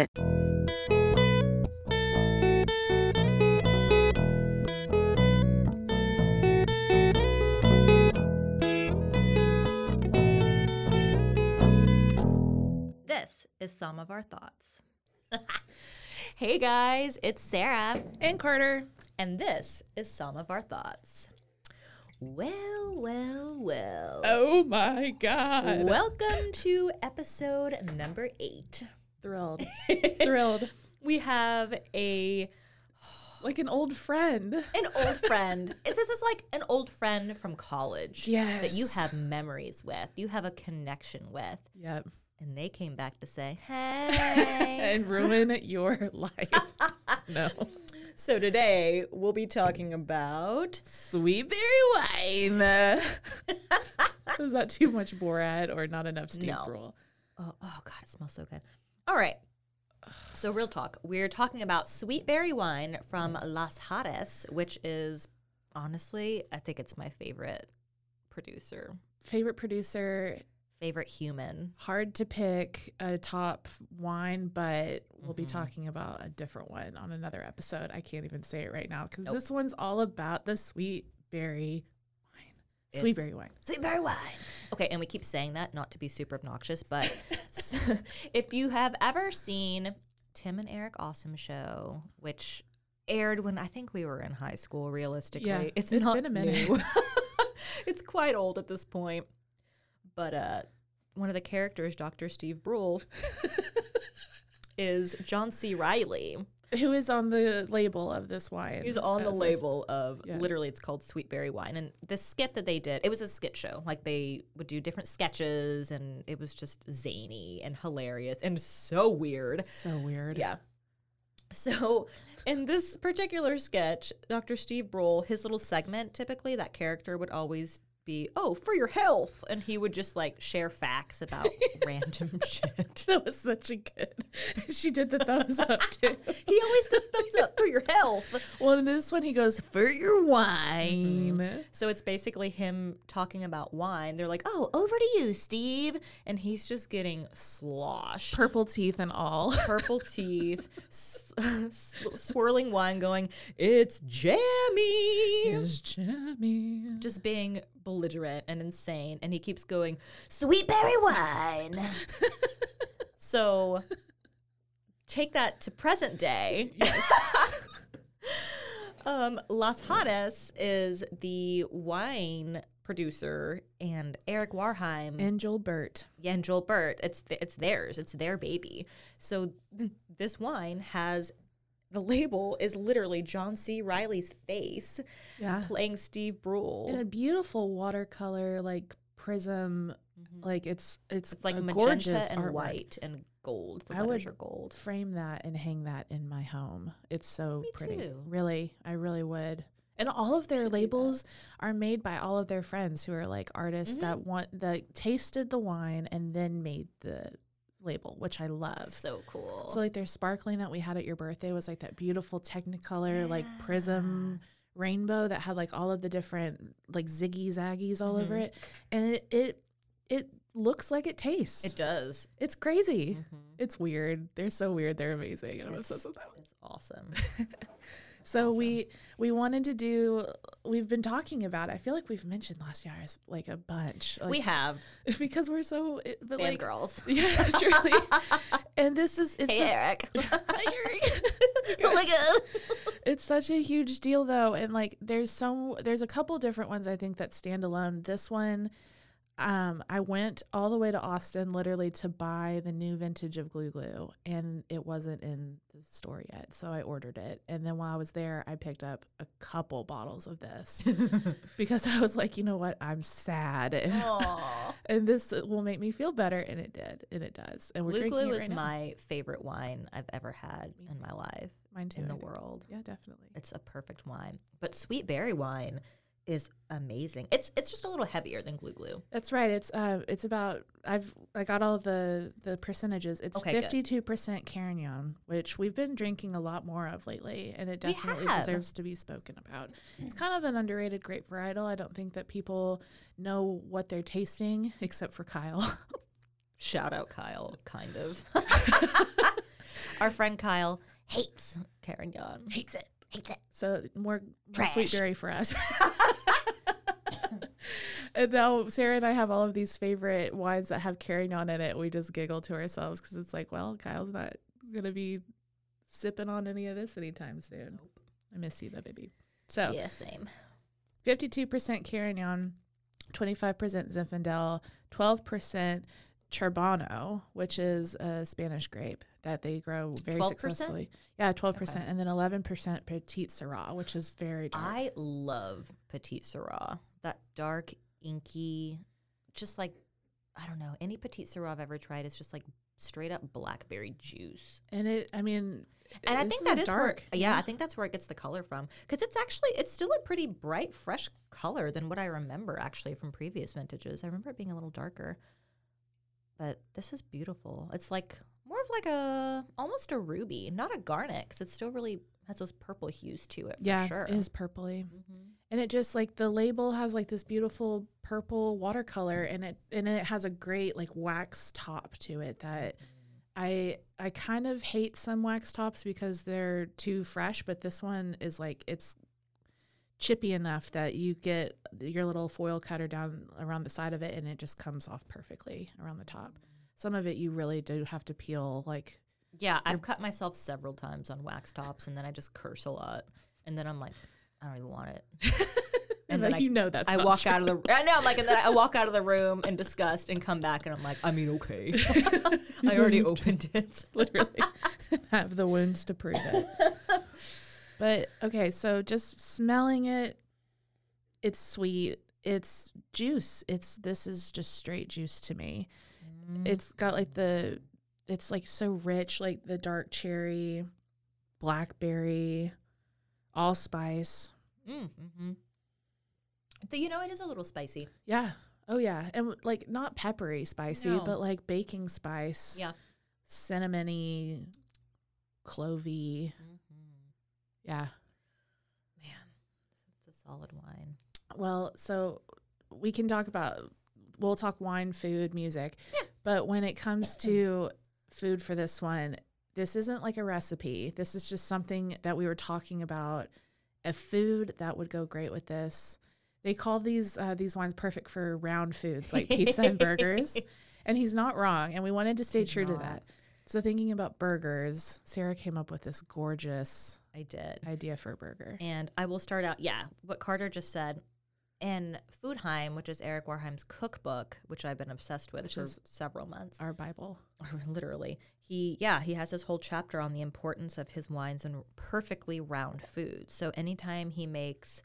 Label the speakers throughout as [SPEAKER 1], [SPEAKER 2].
[SPEAKER 1] This is some of our thoughts. hey guys, it's Sarah.
[SPEAKER 2] And Carter.
[SPEAKER 1] And this is some of our thoughts. Well, well, well.
[SPEAKER 2] Oh my God.
[SPEAKER 1] Welcome to episode number eight.
[SPEAKER 2] Thrilled. Thrilled.
[SPEAKER 1] We have a
[SPEAKER 2] Like an old friend.
[SPEAKER 1] an old friend. This is like an old friend from college. That you have memories with. You have a connection with.
[SPEAKER 2] Yep.
[SPEAKER 1] And they came back to say, Hey.
[SPEAKER 2] And ruin your life. No.
[SPEAKER 1] so today we'll be talking about
[SPEAKER 2] Sweet berry wine. Was that too much Borat or not enough Steve
[SPEAKER 1] No. Oh, oh God, it smells so good. All right. So real talk. We're talking about sweet berry wine from Las Jaras, which is honestly, I think it's my favorite producer,
[SPEAKER 2] Favorite producer,
[SPEAKER 1] favorite human.
[SPEAKER 2] hard to pick a top wine, but we'll be
[SPEAKER 1] Mhm.
[SPEAKER 2] talking about a different one on another episode. I can't even say it right now because
[SPEAKER 1] Nope.
[SPEAKER 2] this one's all about the sweet berry wine. Sweet
[SPEAKER 1] It's-
[SPEAKER 2] berry wine.
[SPEAKER 1] Sweet berry wine. Okay, and we keep saying that not to be super obnoxious, but s- if you have ever seen Tim and Eric Awesome Show, which aired when I think we were in high school, realistically,
[SPEAKER 2] Yeah,
[SPEAKER 1] it's,
[SPEAKER 2] it's
[SPEAKER 1] not
[SPEAKER 2] been a minute.
[SPEAKER 1] new. it's quite old at this point. But uh, one of the characters, Dr. Steve Brule, is John C. Reilly.
[SPEAKER 2] Who is on the label of this wine?
[SPEAKER 1] He's on the label of
[SPEAKER 2] yeah.
[SPEAKER 1] literally it's called Sweet Berry Wine. And the skit that they did, it was a skit show. Like they would do different sketches and it was just zany and hilarious and so weird.
[SPEAKER 2] So weird.
[SPEAKER 1] Yeah. So in this particular sketch, Dr. Steve Brule, his little segment typically, that character would always be, oh, for your health. And he would just like share facts about random shit.
[SPEAKER 2] That was such a good. she did the thumbs up too.
[SPEAKER 1] He always does thumbs up for your health.
[SPEAKER 2] Well, in this one, he goes for your wine. Mm-hmm.
[SPEAKER 1] So it's basically him talking about wine. They're like, "Oh, over to you, Steve," and he's just getting sloshed,
[SPEAKER 2] Purple teeth and all.
[SPEAKER 1] purple teeth, s- s- swirling wine, going, "It's jammy,"
[SPEAKER 2] Is Jimmy.
[SPEAKER 1] just being belligerent and insane. And he keeps going, "Sweet berry wine." so take that to present day. um, Las Jaras is the wine producer, and Eric Wareheim
[SPEAKER 2] And Joel Burt.
[SPEAKER 1] yeah, and Joel Burt. It's th- it's theirs. It's their baby. So th- this wine has the label is literally John C. Reilly's face
[SPEAKER 2] Yeah.
[SPEAKER 1] playing Steve Brule.
[SPEAKER 2] In a beautiful watercolor, like prism. Like it's it's,
[SPEAKER 1] it's like magenta
[SPEAKER 2] gorgeous
[SPEAKER 1] and
[SPEAKER 2] artwork.
[SPEAKER 1] white and gold. The
[SPEAKER 2] I would
[SPEAKER 1] are gold.
[SPEAKER 2] Frame that and hang that in my home. It's so
[SPEAKER 1] Me
[SPEAKER 2] pretty.
[SPEAKER 1] too.
[SPEAKER 2] Really, I really would. And all of their
[SPEAKER 1] Should
[SPEAKER 2] labels are made by all of their friends who are like artists
[SPEAKER 1] Mm-hmm.
[SPEAKER 2] that want that tasted the wine and then made the label, which I love.
[SPEAKER 1] So cool.
[SPEAKER 2] So like their sparkling that we had at your birthday was like that beautiful Technicolor like prism rainbow that had like all of the different like ziggy zaggies all over
[SPEAKER 1] Mhm.
[SPEAKER 2] it, and it it it looks like it tastes.
[SPEAKER 1] it does.
[SPEAKER 2] It's crazy.
[SPEAKER 1] Mhm.
[SPEAKER 2] It's weird. They're so weird. They're amazing. And I'm obsessed with that
[SPEAKER 1] it's awesome.
[SPEAKER 2] So we we wanted to do. We've been talking about. it. I feel like we've mentioned Las Jaras like a bunch. Like,
[SPEAKER 1] we have
[SPEAKER 2] because we're so. But like,
[SPEAKER 1] fangirls.
[SPEAKER 2] yeah, truly. and this is it's
[SPEAKER 1] Hey
[SPEAKER 2] a-
[SPEAKER 1] Eric.
[SPEAKER 2] Hi, Eric.
[SPEAKER 1] oh my god.
[SPEAKER 2] it's such a huge deal though and like there's some there's a couple different ones i think that stand alone this one um i went all the way to austin literally to buy the new vintage of Glou Glou and it wasn't in the store yet so i ordered it. And then while i was there i picked up a couple bottles of this because i was like you know what? I'm sad. And, and this will make me feel better and it did and it does. And we're Glou
[SPEAKER 1] Glou
[SPEAKER 2] it
[SPEAKER 1] is
[SPEAKER 2] right now.
[SPEAKER 1] my favorite wine I've ever had in my life
[SPEAKER 2] mine too
[SPEAKER 1] in the world.
[SPEAKER 2] yeah definitely.
[SPEAKER 1] It's a perfect wine. But sweet berry wine is amazing. It's it's just a little heavier than Glou Glou.
[SPEAKER 2] That's right. It's uh, it's about I've I got all the the percentages. It's fifty two percent Carignan, which we've been drinking a lot more of lately, and it definitely deserves to be spoken about. It's kind of an underrated grape varietal. I don't think that people know what they're tasting, except for Kyle.
[SPEAKER 1] Shout out Kyle, kind of. Our friend Kyle hates Carignan. Hates it. Hates it.
[SPEAKER 2] so more, more sweet berry for us. And now Sarah and I have all of these favorite wines that have Carignan in it. We just giggle to ourselves because it's like, well, Kyle's not gonna be sipping on any of this anytime soon. I miss you though, baby. So
[SPEAKER 1] Yeah, same.
[SPEAKER 2] fifty-two percent Carignan, twenty-five percent Zinfandel, twelve percent Charbono, which is a Spanish grape that they grow very
[SPEAKER 1] 12%?
[SPEAKER 2] successfully. Yeah, twelve percent,
[SPEAKER 1] Okay.
[SPEAKER 2] and then eleven percent Petite Syrah, which is very dark.
[SPEAKER 1] I love Petite Syrah. That dark, inky, just like I don't know. Any Petite Syrah I've ever tried is just like straight up blackberry juice.
[SPEAKER 2] and it, I mean,
[SPEAKER 1] And I think that is
[SPEAKER 2] dark.
[SPEAKER 1] where, yeah, I think that's where it gets the color from. Because it's actually, it's still a pretty bright, fresh color than what I remember actually from previous vintages. I remember it being a little darker. But this is beautiful. It's like more of like a, almost a ruby, not a garnet, 'cause it's still really has those purple hues to it for
[SPEAKER 2] yeah,
[SPEAKER 1] sure.
[SPEAKER 2] it is purpley.
[SPEAKER 1] Mhm.
[SPEAKER 2] and it just like the label has like this beautiful purple watercolor and it and it has a great like wax top to it that I I kind of hate some wax tops because they're too fresh, but this one is like it's chippy enough that you get your little foil cutter down around the side of it and it just comes off perfectly around the top. Some of it you really do have to peel like
[SPEAKER 1] Yeah, I've cut myself several times on wax tops and then I just curse a lot. And then I'm like, I don't even want it.
[SPEAKER 2] and,
[SPEAKER 1] then
[SPEAKER 2] then
[SPEAKER 1] I-
[SPEAKER 2] you know that's
[SPEAKER 1] I walk
[SPEAKER 2] true.
[SPEAKER 1] out of the I know I'm like and then I walk out of the room in disgust and come back and I'm like, I mean okay. I already opened it.
[SPEAKER 2] literally have the wounds to prove it. But okay, so just smelling it, it's sweet. It's juice. It's this is just straight juice to me. Mm. It's got like the it's like so rich, like the dark cherry, blackberry, allspice.
[SPEAKER 1] Mm, hmm So you know it is a little spicy.
[SPEAKER 2] Yeah. Oh yeah. And like not peppery spicy,
[SPEAKER 1] No.
[SPEAKER 2] but like baking spice.
[SPEAKER 1] Yeah.
[SPEAKER 2] Cinnamony, clovey. Yeah.
[SPEAKER 1] Man, it's a solid wine.
[SPEAKER 2] Well, so we can talk about we'll talk wine, food, music. Yeah. But when it comes to food for this one, this isn't like a recipe. This is just something that we were talking about. A food that would go great with this. They call these uh, these wines perfect for round foods like pizza and burgers, and he's not wrong. And we wanted to stay
[SPEAKER 1] He's
[SPEAKER 2] true to that. So thinking about burgers, Sarah came up with this gorgeous
[SPEAKER 1] I did.
[SPEAKER 2] idea for a burger.
[SPEAKER 1] And I will start out, yeah, what Carter just said. In Foodheim, which is Eric Wareheim's cookbook, which I've been obsessed with
[SPEAKER 2] Which
[SPEAKER 1] for several months,
[SPEAKER 2] Our Bible.
[SPEAKER 1] literally, he, yeah, he has this whole chapter on the importance of his wines and perfectly round food. So anytime he makes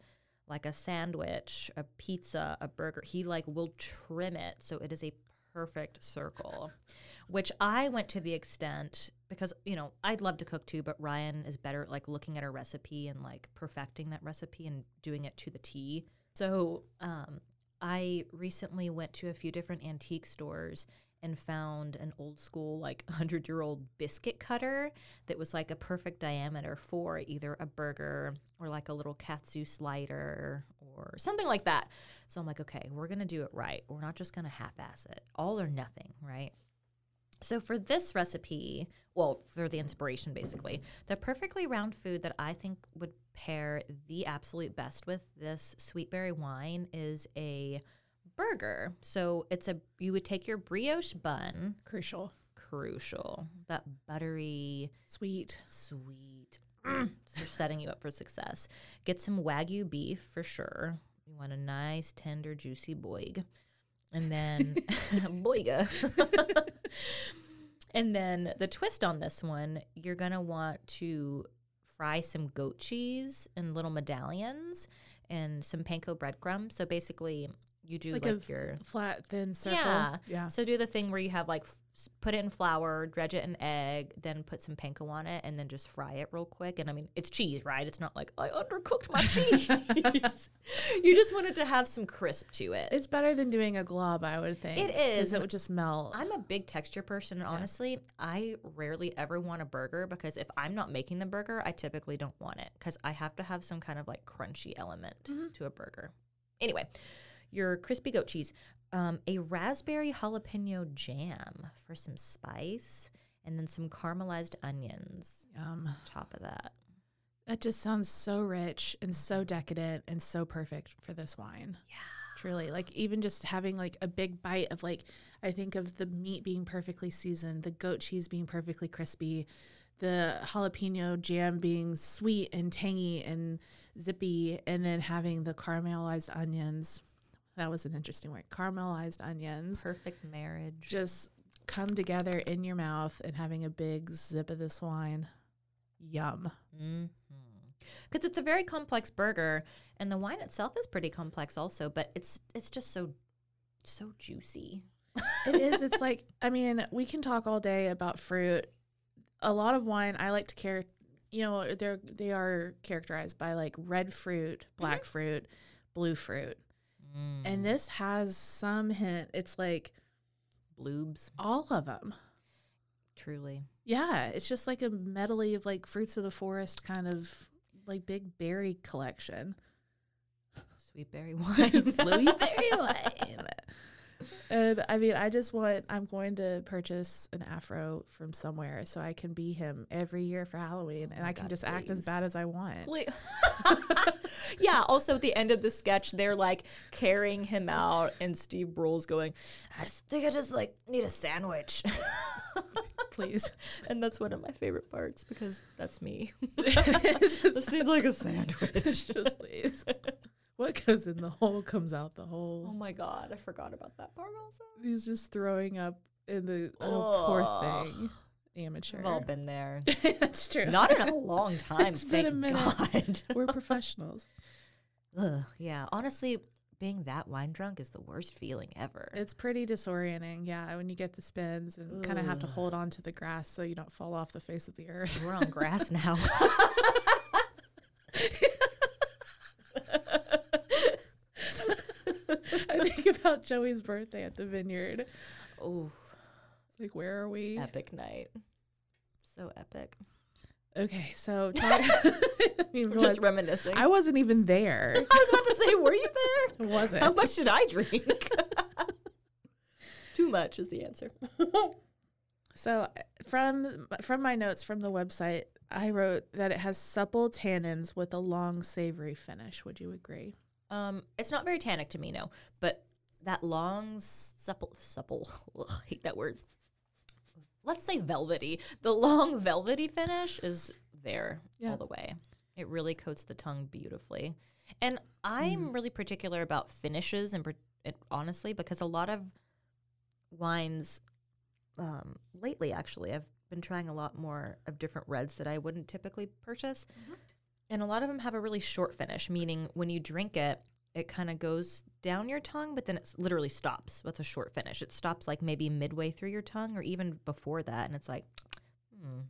[SPEAKER 1] like a sandwich, a pizza, a burger, he like will trim it so it is a perfect circle. Which I went to the extent because you know I'd love to cook too, but Ryan is better at like looking at a recipe and like perfecting that recipe and doing it to the T. So um, I recently went to a few different antique stores and found an old school like 100 year old biscuit cutter that was like a perfect diameter for either a burger or like a little katsu slider or something like that. So I'm like, okay, we're going to do it right. We're not just going to half ass it. All or nothing, right? So for this recipe, well, for the inspiration basically, the perfectly round food that I think would pair the absolute best with this sweet berry wine is a burger. So it's a you would take your brioche bun,
[SPEAKER 2] Crucial.
[SPEAKER 1] crucial, that buttery,
[SPEAKER 2] Sweet.
[SPEAKER 1] sweet. Mm, so setting you up for success. Get some wagyu beef for sure. You want a nice, tender, juicy boig. And then boiga. and then the twist on this one, you're gonna want to fry some goat cheese in little medallions and some panko breadcrumbs. So basically you do
[SPEAKER 2] Like,
[SPEAKER 1] like,
[SPEAKER 2] f-
[SPEAKER 1] your
[SPEAKER 2] flat, thin circle.
[SPEAKER 1] yeah.
[SPEAKER 2] Yeah.
[SPEAKER 1] So do the thing where you have like f- put it in flour, dredge it in egg, then put some panko on it, and then just fry it real quick. And I mean, it's cheese, right? It's not like I undercooked my cheese. you just wanted to have some crisp to it.
[SPEAKER 2] It's better than doing a glob, I would think.
[SPEAKER 1] It is.
[SPEAKER 2] it would just melt.
[SPEAKER 1] I'm a big texture person, and honestly, I rarely ever want a burger because if I'm not making the burger, I typically don't want it because I have to have some kind of like crunchy element mm-hmm. to a burger. Anyway, your crispy goat cheese, um, a raspberry jalapeno jam for some spice, and then some caramelized onions
[SPEAKER 2] Yum.
[SPEAKER 1] on top of that.
[SPEAKER 2] That just sounds so rich and so decadent and so perfect for this wine.
[SPEAKER 1] Yeah.
[SPEAKER 2] Truly. Like even just having like a big bite of like I think of the meat being perfectly seasoned, the goat cheese being perfectly crispy, the jalapeno jam being sweet and tangy and zippy, and then having the caramelized onions. That was an interesting word. Caramelized onions
[SPEAKER 1] Perfect marriage.
[SPEAKER 2] just come together in your mouth and having a big zip of this wine. Yum. Mm-hmm.
[SPEAKER 1] Because it's a very complex burger, and the wine itself is pretty complex also, but it's it's just so so juicy.
[SPEAKER 2] It is. It's like I mean, we can talk all day about fruit. A lot of wine I like to care. You know, they're they are characterized by like red fruit, black mm-hmm. fruit, blue fruit, and mm. this has some hint. It's like
[SPEAKER 1] Bloobs,
[SPEAKER 2] all of them.
[SPEAKER 1] truly.
[SPEAKER 2] Yeah, it's just like a medley of like fruits of the forest kind of like big berry collection.
[SPEAKER 1] Sweet berry wine.
[SPEAKER 2] Sweet berry wine. And I mean, I just want, I'm going to purchase an afro from somewhere so I can be him every year for Halloween and oh
[SPEAKER 1] my
[SPEAKER 2] I can
[SPEAKER 1] God,
[SPEAKER 2] just act as bad as I want.
[SPEAKER 1] Yeah. Also, at the end of the sketch, they're like carrying him out, and Steve Brule's going, "I just think I just like need a sandwich,"
[SPEAKER 2] Please.
[SPEAKER 1] and that's one of my favorite parts because that's me. This needs like a sandwich.
[SPEAKER 2] just please. What goes in the hole comes out the hole.
[SPEAKER 1] oh my god, I forgot about that part also.
[SPEAKER 2] He's just throwing up in the oh, poor thing. Amateur.
[SPEAKER 1] We've all been there.
[SPEAKER 2] That's true.
[SPEAKER 1] Not in a long time.
[SPEAKER 2] It's been a minute.
[SPEAKER 1] God.
[SPEAKER 2] We're professionals.
[SPEAKER 1] Ugh, yeah, honestly, being that wine drunk is the worst feeling ever.
[SPEAKER 2] It's pretty disorienting, yeah, when you get the spins and kind of have to hold on to the grass so you don't fall off the face of the earth.
[SPEAKER 1] We're on grass now.
[SPEAKER 2] I think about Joey's birthday at the vineyard.
[SPEAKER 1] Oh,
[SPEAKER 2] It's like, where are we?
[SPEAKER 1] epic night. So epic.
[SPEAKER 2] Okay, so talk, I mean,
[SPEAKER 1] just reminiscing.
[SPEAKER 2] I wasn't even there.
[SPEAKER 1] I was about to say, were you there?
[SPEAKER 2] I wasn't.
[SPEAKER 1] How much did I drink? Too much is the answer.
[SPEAKER 2] So from from my notes from the website, I wrote that it has supple tannins with a long savory finish. Would you agree?
[SPEAKER 1] Um, it's not very tannic to me, no. But that long, supple, supple. Ugh, I hate that word. Let's say velvety. The long velvety finish is there
[SPEAKER 2] Yeah.
[SPEAKER 1] all the way. It really coats the tongue beautifully. And I'm really particular about finishes, and it, honestly, because a lot of wines um, lately, actually, I've been trying a lot more of different reds that I wouldn't typically purchase. And a lot of them have a really short finish, meaning when you drink it, it kind of goes down your tongue, but then it literally stops. That's a short finish. It stops like maybe midway through your tongue or even before that. And it's like, hmm,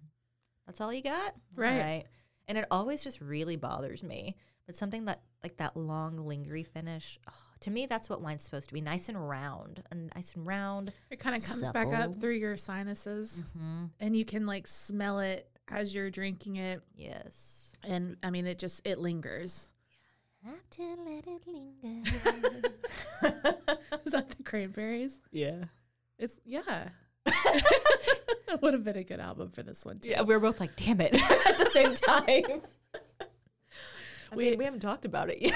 [SPEAKER 1] that's all you got?
[SPEAKER 2] Right.
[SPEAKER 1] And it always just really bothers me. But something that, like that long, lingery finish, oh, to me, that's what wine's supposed to be nice and round. And nice and round.
[SPEAKER 2] It kind of comes back up through your sinuses,
[SPEAKER 1] Mm-hmm.
[SPEAKER 2] and you can like smell it as you're drinking it.
[SPEAKER 1] Yes.
[SPEAKER 2] And I mean, it just it lingers.
[SPEAKER 1] Have to let it linger.
[SPEAKER 2] Is that the cranberries?
[SPEAKER 1] yeah.
[SPEAKER 2] It's yeah. That would have been a good album for this one too.
[SPEAKER 1] Yeah, we were both like, damn it, at the same time. I
[SPEAKER 2] We-
[SPEAKER 1] mean, we haven't talked about it yet.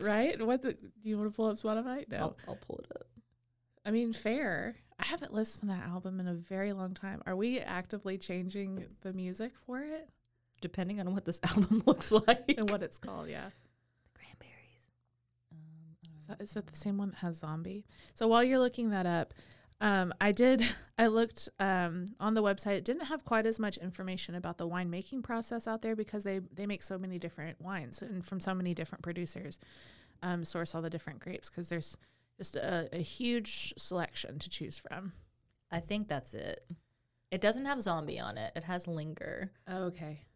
[SPEAKER 2] Right? What the, do you want to pull up Spotify? No.
[SPEAKER 1] I'll, I'll pull it up.
[SPEAKER 2] I mean, fair. I haven't listened to that album in a very long time. Are we actively changing the music for it
[SPEAKER 1] Depending on what this album looks like.
[SPEAKER 2] and what it's called? Yeah. That, is that the same one that has zombie? So while you're looking that up, um, I did. I looked um, on the website. It didn't have quite as much information about the winemaking process out there because they they make so many different wines and from so many different producers. Um, source all the different grapes because there's just a, a huge selection to choose from.
[SPEAKER 1] I think that's it. It doesn't have zombie on it. It has linger.
[SPEAKER 2] Oh, okay.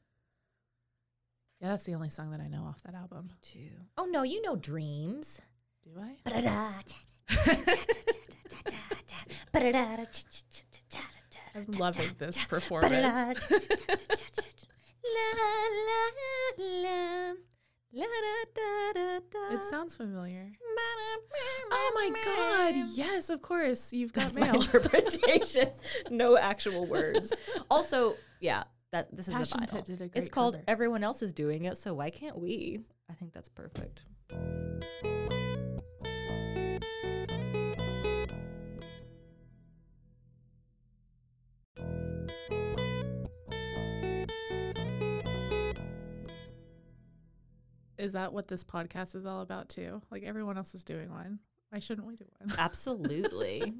[SPEAKER 2] Yeah, that's the only song that I know off that album.
[SPEAKER 1] Too. Oh no, you know dreams.
[SPEAKER 2] Do I? I'm loving this performance. It sounds familiar. Oh my god! Yes, of course. You've got
[SPEAKER 1] That's my
[SPEAKER 2] mail.
[SPEAKER 1] interpretation. no actual words. Also, yeah, that this is
[SPEAKER 2] Passion
[SPEAKER 1] the it's called
[SPEAKER 2] cover.
[SPEAKER 1] "Everyone Else Is Doing It," so why can't we? I think that's perfect.
[SPEAKER 2] Is that what this podcast is all about too? Like everyone else is doing one. Why shouldn't we do one?
[SPEAKER 1] Absolutely.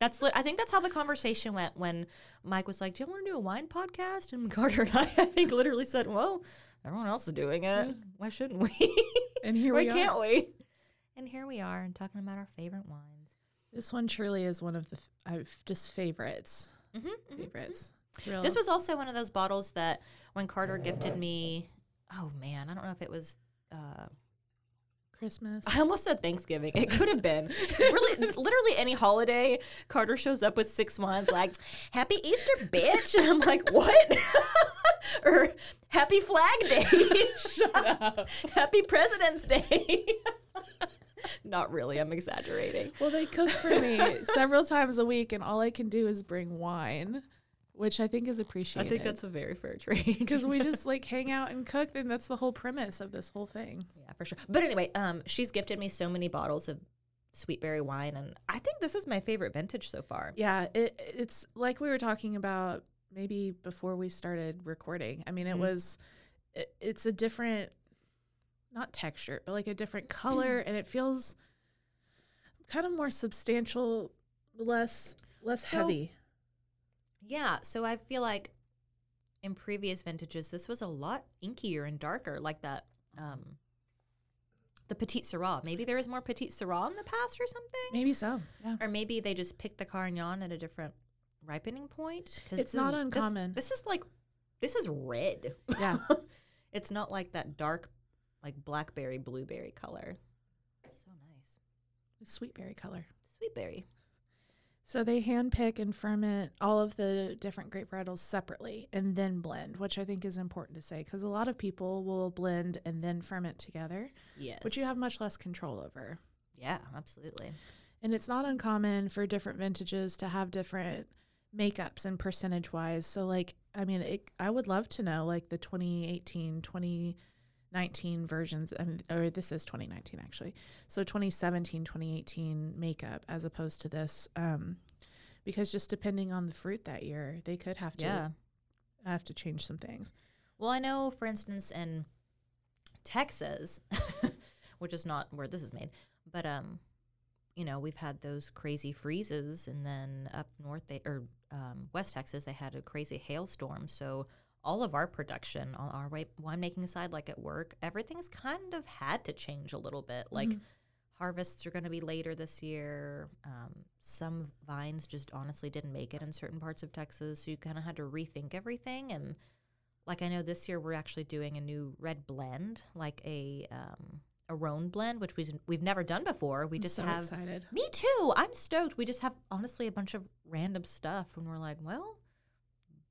[SPEAKER 1] That's lit I think that's how the conversation went when Mike was like, "Do you want to do a wine podcast?" And Carter and I, I think, literally said, "Well, everyone else is doing it. Why shouldn't we?
[SPEAKER 2] And here
[SPEAKER 1] Why
[SPEAKER 2] we are.
[SPEAKER 1] can't we?" And here we are, and talking about our favorite wines.
[SPEAKER 2] This one truly is one of the f- I've just favorites.
[SPEAKER 1] Mm-hmm,
[SPEAKER 2] Favorites. Real-
[SPEAKER 1] This was also one of those bottles that when Carter gifted me, oh man, I don't know if it was. Uh,
[SPEAKER 2] Christmas.
[SPEAKER 1] I almost said Thanksgiving. It could have been. really, literally any holiday, Carter shows up with six wines, like, Happy Easter, bitch. And I'm like, what? or Happy Flag Day. Shut up. Happy President's Day. Not really. I'm exaggerating.
[SPEAKER 2] Well, they cook for me several times a week, and all I can do is bring wine, which I think is appreciated.
[SPEAKER 1] I think that's a very fair trade.
[SPEAKER 2] because we just like hang out and cook, and that's the whole premise of this whole thing.
[SPEAKER 1] Yeah, for sure. But anyway, um, she's gifted me so many bottles of sweet berry wine, and I think this is my favorite vintage so far.
[SPEAKER 2] Yeah, it, it's like we were talking about maybe before we started recording. I mean, it
[SPEAKER 1] Mhm.
[SPEAKER 2] was, it, it's a different, not texture, but like a different color, and it feels kind of more substantial, less less
[SPEAKER 1] So-
[SPEAKER 2] heavy.
[SPEAKER 1] Yeah, so I feel like in previous vintages, this was a lot inkier and darker, like that. Um, the Petite Syrah. Maybe there was more Petite Syrah in the past or something,
[SPEAKER 2] Maybe so. Yeah.
[SPEAKER 1] or maybe they just picked the Carignan at a different ripening point. 'cause
[SPEAKER 2] It's
[SPEAKER 1] this-
[SPEAKER 2] not
[SPEAKER 1] this-
[SPEAKER 2] uncommon.
[SPEAKER 1] This, is like, this is red.
[SPEAKER 2] Yeah.
[SPEAKER 1] it's not like that dark, like blackberry blueberry color. So nice,
[SPEAKER 2] Sweet berry color.
[SPEAKER 1] sweet berry.
[SPEAKER 2] So they handpick and ferment all of the different grape varietals separately and then blend, which I think is important to say because a lot of people will blend and then ferment together,
[SPEAKER 1] Yes,
[SPEAKER 2] which you have much less control over.
[SPEAKER 1] Yeah, absolutely.
[SPEAKER 2] And it's not uncommon for different vintages to have different makeups and percentage wise. So, like, I mean, it, I would love to know like the 2018, 2019 versions, or this is 2019 actually. So, 2017, 2018 makeup as opposed to this. Um, because just depending on the fruit that year, they could have to
[SPEAKER 1] Yeah.
[SPEAKER 2] have to change some things.
[SPEAKER 1] Well, I know, for instance, in Texas, which is not where this is made, but um, you know, we've had those crazy freezes, and then up north, they or um, West Texas, they had a crazy hailstorm. So all of our production on our wi- winemaking side, like at work, everything's kind of had to change a little bit. Like harvests are going to be later this year. Um, some vines just honestly didn't make it in certain parts of Texas, so you kind of had to rethink everything. And like I know this year we're actually doing a new red blend, like a um, a Rhone blend, which we've we've never done before. We
[SPEAKER 2] I'm
[SPEAKER 1] just
[SPEAKER 2] so
[SPEAKER 1] have.
[SPEAKER 2] excited.
[SPEAKER 1] Me too. I'm stoked. We just have honestly a bunch of random stuff, and we're like, well,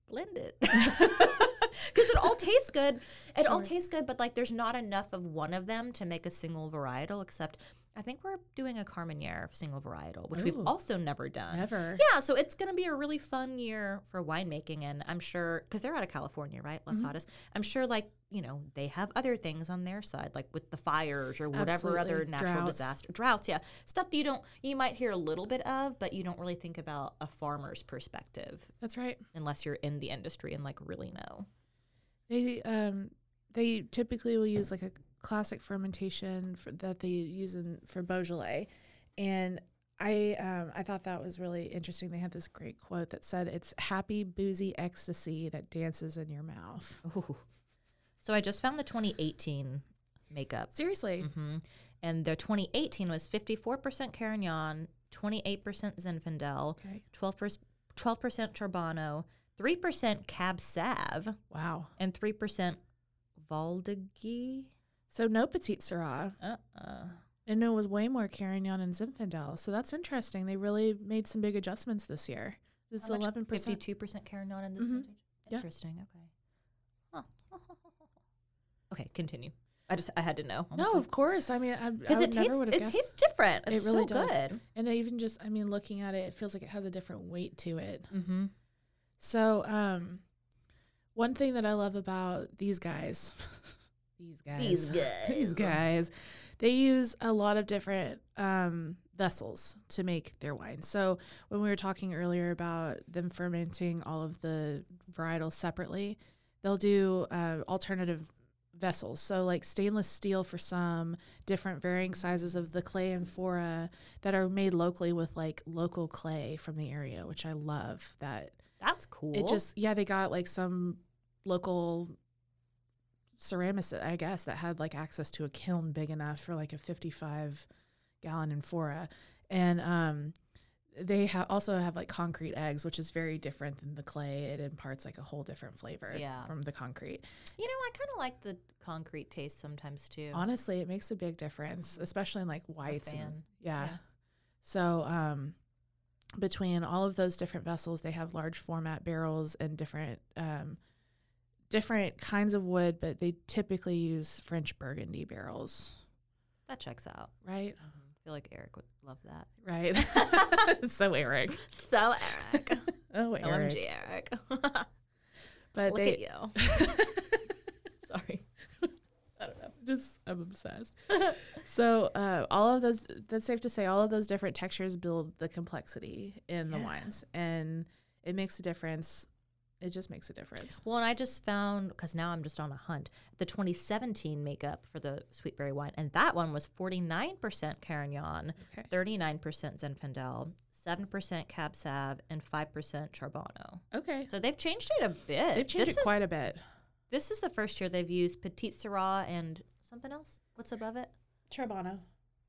[SPEAKER 1] blend it because it all tastes good. It all tastes good, but like there's not enough of one of them to make a single varietal. Except I think we're doing a Carmenere single varietal, which we've also never done.
[SPEAKER 2] Never.
[SPEAKER 1] Yeah, so it's going to be a really fun year for winemaking, and I'm sure because they're out of California, right? Las
[SPEAKER 2] Mhm.
[SPEAKER 1] Jaras. I'm sure, like you know, they have other things on their side, like with the fires or whatever other natural
[SPEAKER 2] Droughts.
[SPEAKER 1] disaster, droughts. Yeah, stuff that you don't, you might hear a little bit of, but you don't really think about a farmer's perspective
[SPEAKER 2] That's right.
[SPEAKER 1] unless you're in the industry and like really know.
[SPEAKER 2] They um they typically will use like a classic fermentation for, that they use in for Beaujolais, and I um I thought that was really interesting. They had this great quote that said, "It's happy boozy ecstasy that dances in your mouth."
[SPEAKER 1] Ooh. So I just found the 2018 makeup.
[SPEAKER 2] Seriously,
[SPEAKER 1] hmm And their 2018 was 54% Carignan, 28% Zinfandel,
[SPEAKER 2] okay,
[SPEAKER 1] 12%, 12% Charbono, 3% Cab Sav,
[SPEAKER 2] wow.
[SPEAKER 1] and 3% Valdiguié.
[SPEAKER 2] So no Petite Syrah,
[SPEAKER 1] Uh-uh.
[SPEAKER 2] and it was way more Carignan and Zinfandel. So that's interesting. They really made some big adjustments this year. This is
[SPEAKER 1] How much?
[SPEAKER 2] eleven percent.
[SPEAKER 1] 52% Carignan in this
[SPEAKER 2] Mhm.
[SPEAKER 1] vintage?
[SPEAKER 2] Yeah.
[SPEAKER 1] Interesting. Okay. Huh. okay, continue. I just, I had to know.
[SPEAKER 2] No, of course. I mean, I, I
[SPEAKER 1] Because it tastes, it
[SPEAKER 2] guessed.
[SPEAKER 1] tastes different.
[SPEAKER 2] It really
[SPEAKER 1] so
[SPEAKER 2] does.
[SPEAKER 1] good.
[SPEAKER 2] And I even just, I mean, looking at it, it feels like it has a different weight to it.
[SPEAKER 1] Mm-hmm.
[SPEAKER 2] So, um, one thing that I love about these guys, these guys,
[SPEAKER 1] These
[SPEAKER 2] these
[SPEAKER 1] guys.
[SPEAKER 2] guys, they use a lot of different um, vessels to make their wine. So, when we were talking earlier about them fermenting all of the varietals separately, they'll do uh, alternative vessels. So, like stainless steel for some, different varying sizes of the clay amphora that are made locally with like local clay from the area, which I love. That
[SPEAKER 1] That's cool.
[SPEAKER 2] it just yeah, they got like some local ceramics, I guess, that had like access to a kiln big enough for like a 55 gallon amphora, and um, they ha- also have like concrete eggs, which is very different than the clay. It imparts like a whole different flavor
[SPEAKER 1] Yeah.
[SPEAKER 2] from the concrete.
[SPEAKER 1] You know, I kind of like the concrete taste sometimes too.
[SPEAKER 2] Honestly, it makes a big difference, especially in like whites. and- yeah.
[SPEAKER 1] Yeah.
[SPEAKER 2] So, um, between all of those different vessels, they have large format barrels and different um, different kinds of wood, but they typically use French Burgundy barrels.
[SPEAKER 1] That checks out.
[SPEAKER 2] Right.
[SPEAKER 1] I feel like Eric would love that.
[SPEAKER 2] Right. so Eric.
[SPEAKER 1] So Eric,
[SPEAKER 2] Oh, Eric.
[SPEAKER 1] OMG Eric.
[SPEAKER 2] But
[SPEAKER 1] Look
[SPEAKER 2] they
[SPEAKER 1] at you. Sorry. I don't know.
[SPEAKER 2] just I'm obsessed. so uh, all of those that's safe to say all of those different textures build the complexity in the
[SPEAKER 1] Yeah.
[SPEAKER 2] wines and it makes a difference. It just makes a difference.
[SPEAKER 1] Well, and I just found because now I'm just on a hunt the 2017 makeup for the sweet berry wine, and that one was 49% Carignan,
[SPEAKER 2] Okay.
[SPEAKER 1] 39% Zinfandel, 7% Cab Sav, and 5% Charbono.
[SPEAKER 2] Okay.
[SPEAKER 1] So they've changed it a bit.
[SPEAKER 2] They've changed
[SPEAKER 1] this
[SPEAKER 2] it
[SPEAKER 1] is,
[SPEAKER 2] quite a bit.
[SPEAKER 1] This is the first year they've used Petite Syrah and something else. What's above it?
[SPEAKER 2] Charbono.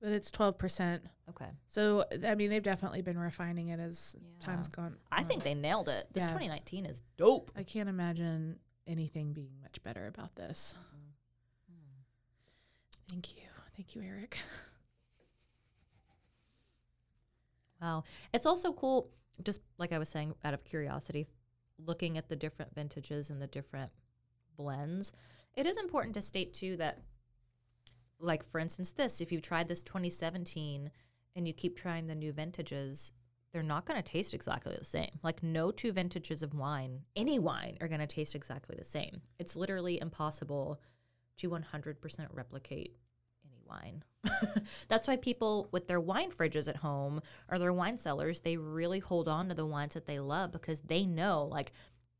[SPEAKER 2] But it's 12%.
[SPEAKER 1] Okay.
[SPEAKER 2] So, I mean, they've definitely been refining it as time's gone.
[SPEAKER 1] I
[SPEAKER 2] on.
[SPEAKER 1] think they nailed it. This
[SPEAKER 2] Yeah.
[SPEAKER 1] 2019 is dope.
[SPEAKER 2] I can't imagine anything being much better about this. Mm-hmm. Mm-hmm. Thank you. Thank you, Eric.
[SPEAKER 1] Wow. It's also cool, just like I was saying, out of curiosity, looking at the different vintages and the different blends. It is important to state, too, that, like, for instance, this, if you've tried this 2017 and you keep trying the new vintages, they're not going to taste exactly the same. Like, no two vintages of wine, any wine, are going to taste exactly the same. It's literally impossible to 100% replicate any wine. That's why people with their wine fridges at home or their wine cellars, they really hold on to the wines that they love because they know like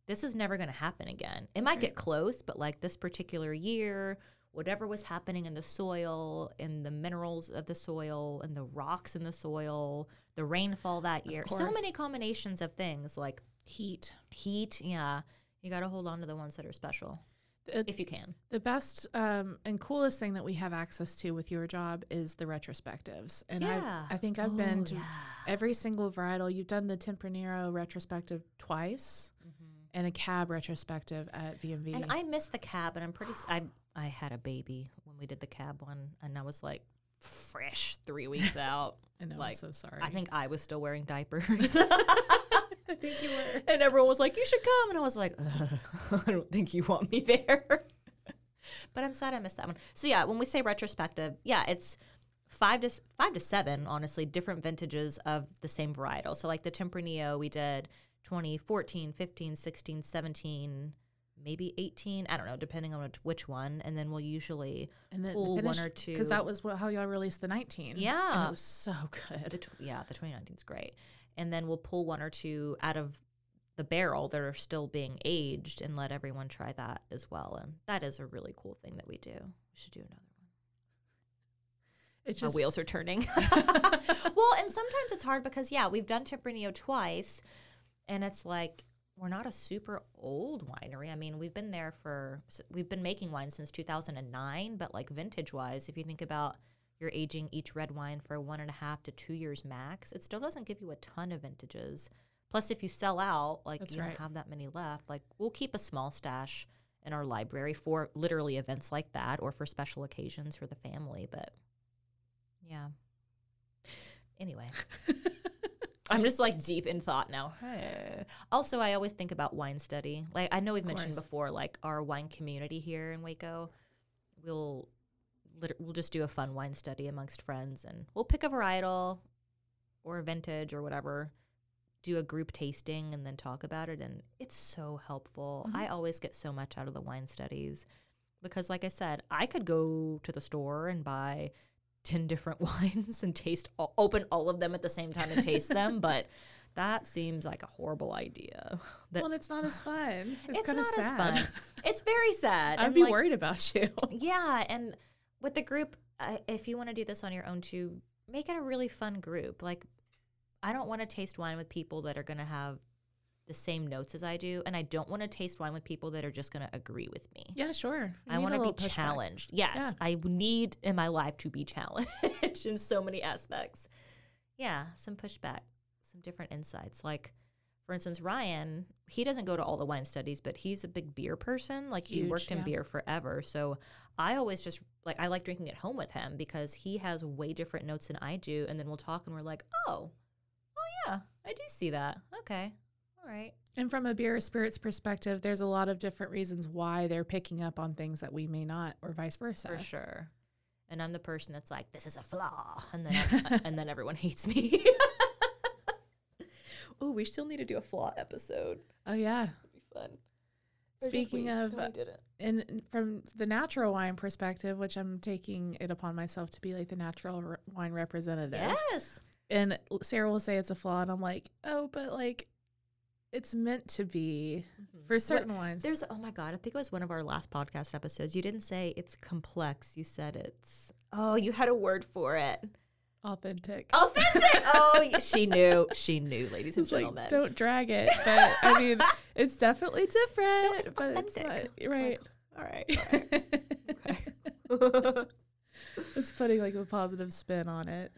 [SPEAKER 1] this is never going to happen again. It might get close, but like this particular year, whatever was happening in the soil, in the minerals of the soil, and the rocks in the soil, the rainfall that year, so many combinations of things like
[SPEAKER 2] Heat.
[SPEAKER 1] heat. Yeah, you got to hold on to the ones that are special
[SPEAKER 2] The,
[SPEAKER 1] if you can.
[SPEAKER 2] the best um, and coolest thing that we have access to with your job is the retrospectives. And
[SPEAKER 1] Yeah.
[SPEAKER 2] I, I think I've been
[SPEAKER 1] Oh,
[SPEAKER 2] to
[SPEAKER 1] yeah.
[SPEAKER 2] every single varietal. You've done the Tempranillo retrospective twice and a cab retrospective at VMV.
[SPEAKER 1] Mm-hmm. And I missed the cab, and I'm pretty. I I had a baby when we did the cab one, and I was like fresh three weeks out.
[SPEAKER 2] I know, I'm
[SPEAKER 1] like,
[SPEAKER 2] so sorry.
[SPEAKER 1] I think I was still wearing diapers.
[SPEAKER 2] I think you were.
[SPEAKER 1] and everyone was like, "You should come," and I was like, "Ugh, "I don't think you want me there." but I'm sad I missed that one. So yeah, when we say retrospective, yeah, it's five to five to seven, honestly, different vintages of the same varietal. So like the Tempranillo, we did 2014, 15, 16, 17, maybe 18. I don't know, depending on which, one. And then we'll usually
[SPEAKER 2] And then
[SPEAKER 1] pull one or two.
[SPEAKER 2] because that was what, how y'all released the 19. and
[SPEAKER 1] Yeah.
[SPEAKER 2] it was so
[SPEAKER 1] the
[SPEAKER 2] good.
[SPEAKER 1] tw- yeah, the 2019 is great. And then we'll pull one or two out of the barrel that are still being aged and let everyone try that as well. And that is a really cool thing that we do. We should do another one.
[SPEAKER 2] It's
[SPEAKER 1] My
[SPEAKER 2] just
[SPEAKER 1] wheels are turning. well, and sometimes it's hard because yeah, we've done Tempranillo twice, and it's like we're not a super old winery. I mean, we've been there for we've been making wine since 2009, but like vintage wise, if you think about you're aging each red wine for one and a half to two years max, it still doesn't give you a ton of vintages. Plus, if you sell out, like
[SPEAKER 2] That's
[SPEAKER 1] you
[SPEAKER 2] right.
[SPEAKER 1] don't have that many left, like we'll keep a small stash in our library for literally events like that or for special occasions for the family. But yeah. Anyway, I'm just like deep in thought now. Also, I always think about wine study. Like I know we've mentioned before, like our wine community here in Waco, we'll we'll just do a fun wine study amongst friends, and we'll pick a varietal or a vintage or whatever, do a group tasting, and then talk about it. And it's so helpful. Mm-hmm. I always get so much out of the wine studies because, like I said, I could go to the store and buy. 10 different wines and taste all, open all of them at the same time and taste them but that seems like a horrible idea that
[SPEAKER 2] well, it's not as fun. It's,
[SPEAKER 1] it's, not
[SPEAKER 2] sad.
[SPEAKER 1] as fun it's very sad
[SPEAKER 2] I'd
[SPEAKER 1] and,
[SPEAKER 2] be
[SPEAKER 1] like,
[SPEAKER 2] worried about you.
[SPEAKER 1] yeah and with the group uh, if you want to do this on your own too make it a really fun group like i don't want to taste wine with people that are going to have the same notes as i do and i don't want to taste wine with people that are just going to agree with me
[SPEAKER 2] Yeah, sure. You
[SPEAKER 1] I want to be challenged. Yes,
[SPEAKER 2] Yeah.
[SPEAKER 1] I need in my life to be challenged in so many aspects. Yeah, some pushback, some different insights. Like, for instance, Ryan, he doesn't go to all the wine studies, but he's a big beer person. Like, he worked in
[SPEAKER 2] yeah.
[SPEAKER 1] beer forever. So I always just like, I like drinking at home with him because he has way different notes than I do. And then we'll talk and we're like, oh, oh, yeah, I do see that. Okay. All right.
[SPEAKER 2] And from a beer or spirits perspective, there's a lot of different reasons why they're picking up on things that we may not, or vice versa.
[SPEAKER 1] for sure. And I'm the person that's like, this is a flaw, and then and then everyone hates me. oh, we still need to do a flaw episode.
[SPEAKER 2] Oh yeah.
[SPEAKER 1] It'd be fun.
[SPEAKER 2] Speaking
[SPEAKER 1] we?
[SPEAKER 2] of,
[SPEAKER 1] No,
[SPEAKER 2] and and from the natural wine perspective, which I'm taking it upon myself to be like the natural re- wine representative.
[SPEAKER 1] Yes.
[SPEAKER 2] And Sarah will say it's a flaw, and I'm like, oh, but like, it's meant to be mm-hmm. for certain ones.
[SPEAKER 1] There's oh my god, I think it was one of our last podcast episodes. You didn't say it's complex. You said it's oh, you had a word for it.
[SPEAKER 2] Authentic.
[SPEAKER 1] Authentic. oh, she knew. She knew, ladies and
[SPEAKER 2] It's like,
[SPEAKER 1] gentlemen.
[SPEAKER 2] don't drag it. But I mean, it's definitely different.
[SPEAKER 1] it's
[SPEAKER 2] but it's not,
[SPEAKER 1] authentic. It's
[SPEAKER 2] right.
[SPEAKER 1] All right. All right.
[SPEAKER 2] it's putting like a positive spin on it.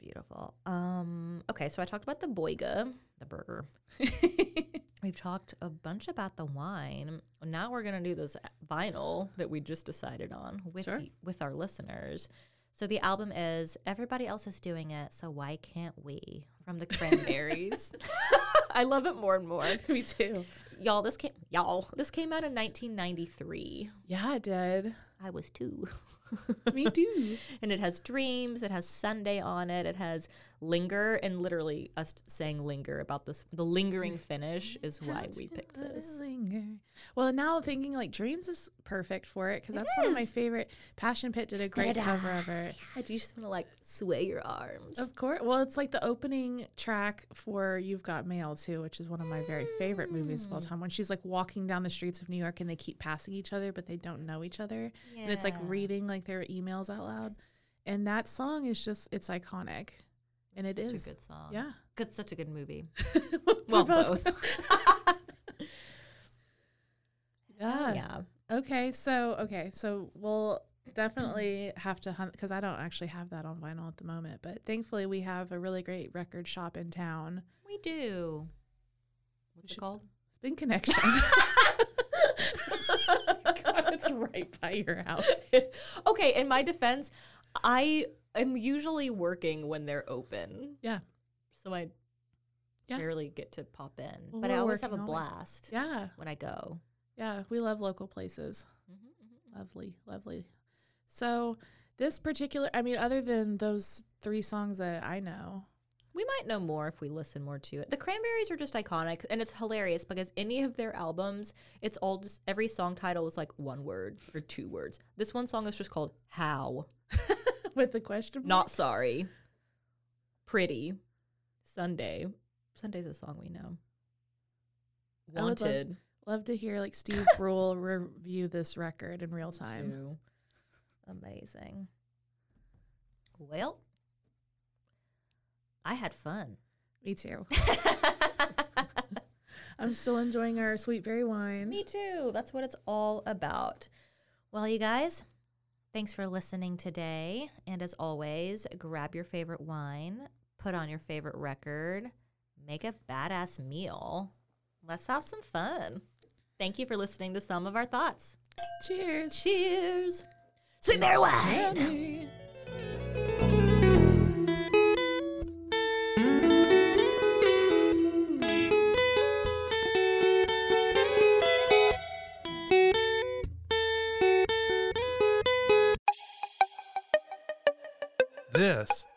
[SPEAKER 1] Beautiful. Um, okay, so I talked about the boiga, the burger. We've talked a bunch about the wine. Now we're gonna do this vinyl that we just decided on with
[SPEAKER 2] Sure.
[SPEAKER 1] y- with our listeners. So the album is "Everybody Else Is Doing It, So Why Can't We?" from the Cranberries. I love it more and more,
[SPEAKER 2] Me too.
[SPEAKER 1] y'all. This came y'all. This came out in 1993.
[SPEAKER 2] Yeah, it did.
[SPEAKER 1] I was two.
[SPEAKER 2] Me too.
[SPEAKER 1] and it has dreams it has sunday on it it has linger and literally us saying linger about this the lingering finish is why we picked this
[SPEAKER 2] linger. Well, now thinking like Dreams is perfect for it because that's one of my favorite. Passion Pit did a great
[SPEAKER 1] Da-da-da.
[SPEAKER 2] cover of it.
[SPEAKER 1] God, you just want to like sway your arms
[SPEAKER 2] Of course. Well, it's like the opening track for You've Got Mail too, which is one of my very favorite movies of all
[SPEAKER 1] Mm.
[SPEAKER 2] time. When she's like walking down the streets of New York and they keep passing each other, but they don't know each other, and it's like reading like their emails out loud. And that song is just it's iconic, and it
[SPEAKER 1] such
[SPEAKER 2] is
[SPEAKER 1] a good song
[SPEAKER 2] yeah.
[SPEAKER 1] good such a good movie well both,
[SPEAKER 2] yeah.
[SPEAKER 1] yeah
[SPEAKER 2] Okay, so okay, so we'll definitely have to hunt because I don't actually have that on vinyl at the moment. But thankfully, we have a really great record shop in town,
[SPEAKER 1] we do what's it
[SPEAKER 2] should-
[SPEAKER 1] called
[SPEAKER 2] Spin Connection. Right by your house.
[SPEAKER 1] okay in my defense i am usually working when they're open
[SPEAKER 2] Yeah,
[SPEAKER 1] so i
[SPEAKER 2] Yeah.
[SPEAKER 1] barely get to pop in
[SPEAKER 2] Well,
[SPEAKER 1] but i always have a
[SPEAKER 2] always.
[SPEAKER 1] blast
[SPEAKER 2] yeah,
[SPEAKER 1] when i go
[SPEAKER 2] yeah. We love local places.
[SPEAKER 1] Mhm, mhm, mhm.
[SPEAKER 2] Lovely, lovely. So This particular, I mean, other than those three songs that I know,
[SPEAKER 1] We might know more if we listen more to it. The Cranberries are just iconic, and it's hilarious because any of their albums, it's all just every song title is like one word or two words. This one song is just called "How,"
[SPEAKER 2] with the question mark.
[SPEAKER 1] not sorry, pretty, Sunday. Sunday's a song we know.
[SPEAKER 2] Would love-
[SPEAKER 1] Wanted.
[SPEAKER 2] Love to hear like Steve Brule review this record in real time.
[SPEAKER 1] Amazing. Well, I had fun.
[SPEAKER 2] Me too. I'm still enjoying our sweet berry wine.
[SPEAKER 1] Me too. That's what it's all about. Well, you guys, thanks for listening today. And as always, grab your favorite wine, put on your favorite record, make a badass meal. Let's have some fun. Thank you for listening to some of our thoughts.
[SPEAKER 2] Cheers.
[SPEAKER 1] Cheers. Sweet Berry Wine.
[SPEAKER 2] Jammy.